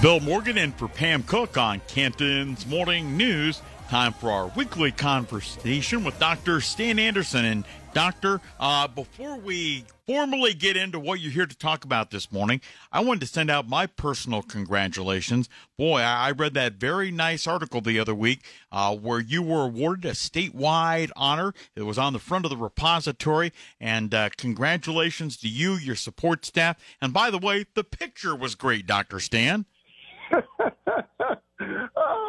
Bill Morgan in for Pam Cook on Canton's Morning News. Time for our weekly conversation with Dr. Stan Anderson. And, Doctor, uh, before we formally get into what you're here to talk about this morning, I wanted to send out my personal congratulations. Boy, I, read that very nice article the other week uh, where you were awarded a statewide honor. It was on the front of the repository. And uh, congratulations to you, your support staff. And by the way, the picture was great, Dr. Stan.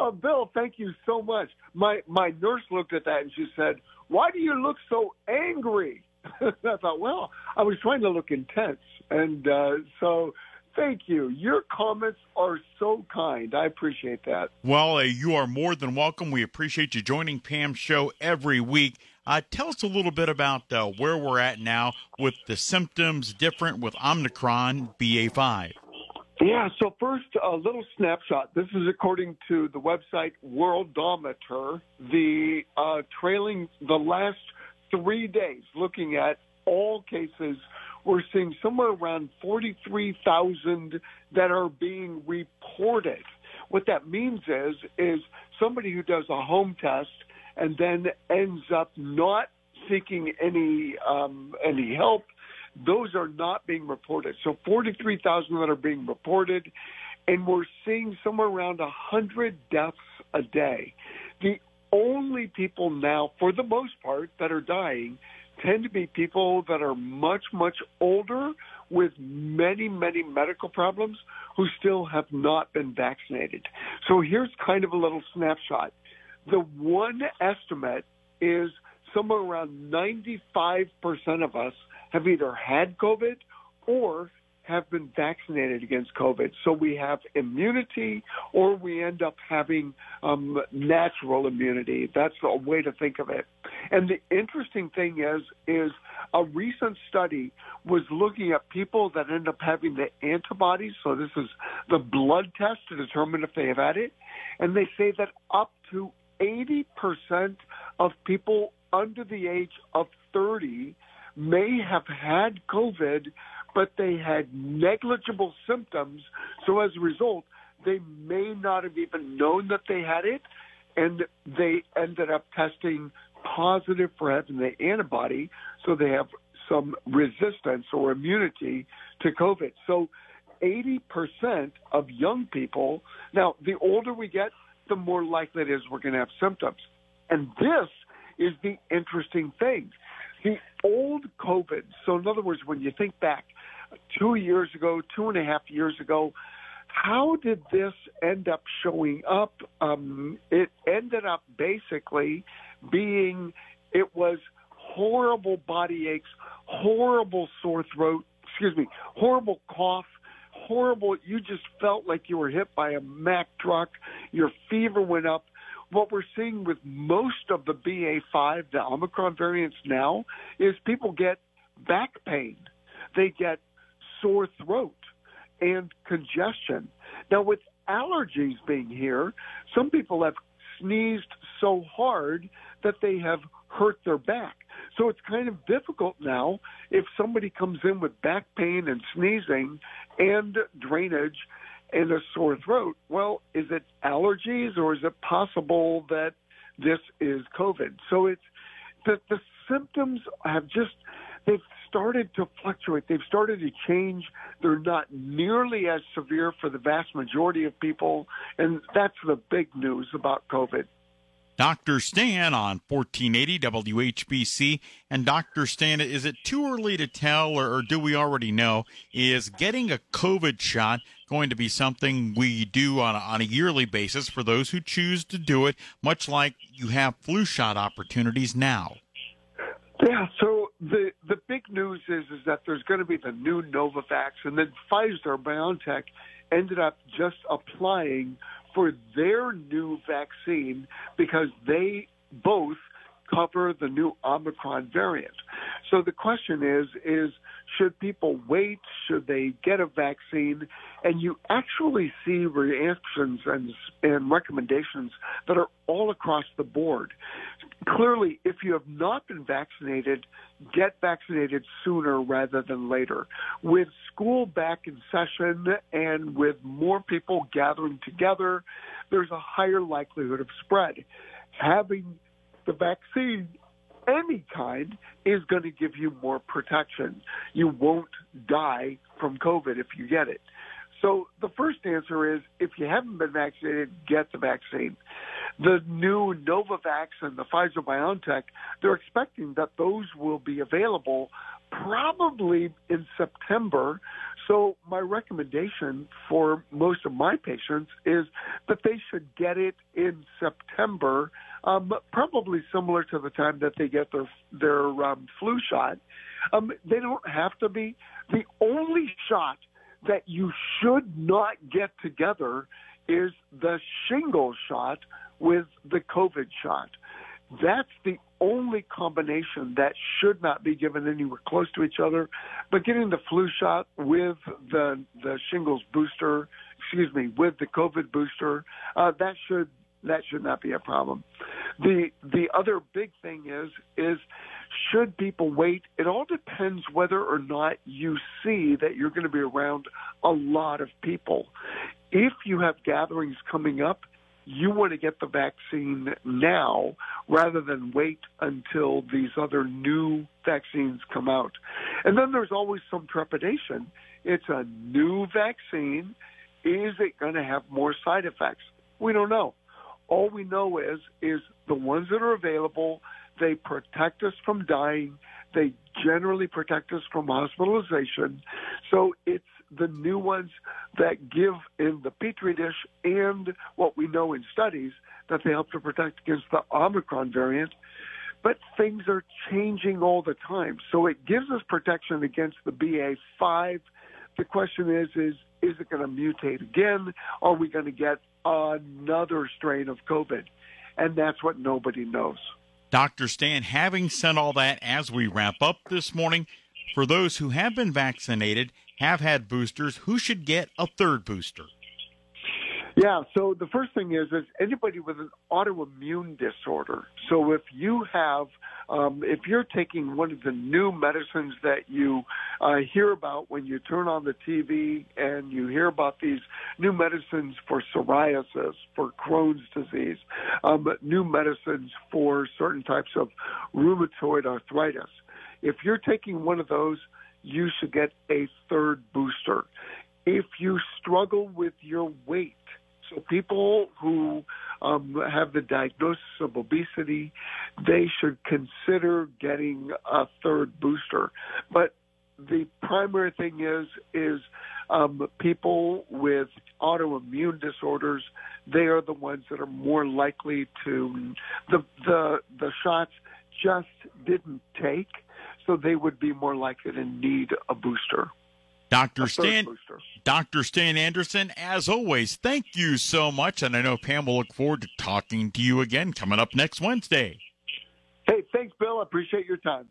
Oh, Bill, thank you so much. My my nurse looked at that and she said, "Why do you look so angry?" I thought, well, I was trying to look intense, and uh, so thank you. Your comments are so kind. I appreciate that. Well, uh, you are more than welcome. We appreciate you joining Pam's show every week. Uh, tell us a little bit about uh, where we're at now with the symptoms different with Omicron BA5. Yeah, so first, a little snapshot. This is according to the website Worldometer, the uh, trailing the last three days, looking at all cases, we're seeing somewhere around 43,000 that are being reported. What that means is, is somebody who does a home test and then ends up not seeking any um, any help those are not being reported. So 43,000 that are being reported, and we're seeing somewhere around 100 deaths a day. The only people now, for the most part, that are dying tend to be people that are much, much older with many, many medical problems who still have not been vaccinated. So here's kind of a little snapshot. The one estimate is somewhere around 95% of us have either had COVID or have been vaccinated against COVID. So we have immunity or we end up having um, natural immunity. That's a way to think of it. And the interesting thing is, is a recent study was looking at people that end up having the antibodies. So this is the blood test to determine if they have had it. And they say that up to 80% of people under the age of 30 may have had COVID, but they had negligible symptoms. So as a result, they may not have even known that they had it, and they ended up testing positive for having the antibody, so they have some resistance or immunity to COVID. So 80% of young people, now the older we get, the more likely it is we're going to have symptoms. And this is the interesting thing. The old COVID, so in other words, when you think back two years ago, two and a half years ago, how did this end up showing up? Um, it ended up basically being, it was horrible body aches, horrible sore throat, excuse me, horrible cough, horrible, you just felt like you were hit by a Mack truck, your fever went up, what we're seeing with most of the BA5, the Omicron variants now, is people get back pain. They get sore throat and congestion. Now, with allergies being here, some people have sneezed so hard that they have hurt their back. So it's kind of difficult now if somebody comes in with back pain and sneezing and drainage and a sore throat. Well, is it allergies or is it possible that this is COVID? So it's the, the symptoms have just, they've started to fluctuate. They've started to change. They're not nearly as severe for the vast majority of people. And that's the big news about COVID. Dr. Stan on 1480 WHBC. And Dr. Stan, is it too early to tell, or, or, do we already know, is getting a COVID shot going to be something we do on a, on a yearly basis for those who choose to do it, much like you have flu shot opportunities now? Yeah, so the the big news is is that there's going to be the new Novavax, and then Pfizer BioNTech ended up just applying for their new vaccine because they both cover the new Omicron variant. So the question is, is should people wait? Should they get a vaccine? And you actually see reactions and, and recommendations that are all across the board. clearly, if you have not been vaccinated, get vaccinated sooner rather than later. With school back in session and with more people gathering together, there's a higher likelihood of spread. Having the vaccine any kind is going to give you more protection. You won't die from COVID if you get it. So the first answer is if you haven't been vaccinated, get the vaccine. The new Novavax and the Pfizer BioNTech, they're expecting that those will be available probably in September. So my recommendation for most of my patients is that they should get it in September, um, probably similar to the time that they get their their um, flu shot. Um, they don't have to be. The only shot that you should not get together is the shingle shot with the COVID shot. That's the only combination that should not be given anywhere close to each other. But getting the flu shot with the the shingles booster, excuse me, with the COVID booster, uh, that should that should not be a problem. The the other big thing is is should people wait? It all depends whether or not you see that you're going to be around a lot of people. If you have gatherings coming up, you want to get the vaccine now rather than wait until these other new vaccines come out. And then there's always some trepidation. It's a new vaccine. Is it going to have more side effects? We don't know. All we know is is the ones that are available, they protect us from dying. They generally protect us from hospitalization. So it's the new ones that give in the petri dish and what we know in studies that they help to protect against the Omicron variant. But things are changing all the time. So it gives us protection against the BA5. The question is, is, is it going to mutate again? Are we going to get another strain of COVID? And that's what nobody knows. Dr. Stan, having said all that, as we wrap up this morning, for those who have been vaccinated, have had boosters, who should get a third booster? Yeah, so the first thing is is anybody with an autoimmune disorder. So if you have, um, if you're taking one of the new medicines that you uh, hear about when you turn on the TV and you hear about these new medicines for psoriasis, for Crohn's disease, um, new medicines for certain types of rheumatoid arthritis. If you're taking one of those, you should get a third booster. If you struggle with your weight, so people who um, have the diagnosis of obesity, they should consider getting a third booster. But the primary thing is is um, people with autoimmune disorders. They are the ones that are more likely to the the the shots just didn't take, so they would be more likely to need a booster. Dr. Stan, Dr. Stan Anderson, as always, thank you so much. And I know Pam will look forward to talking to you again coming up next Wednesday. Hey, thanks, Bill. I appreciate your time.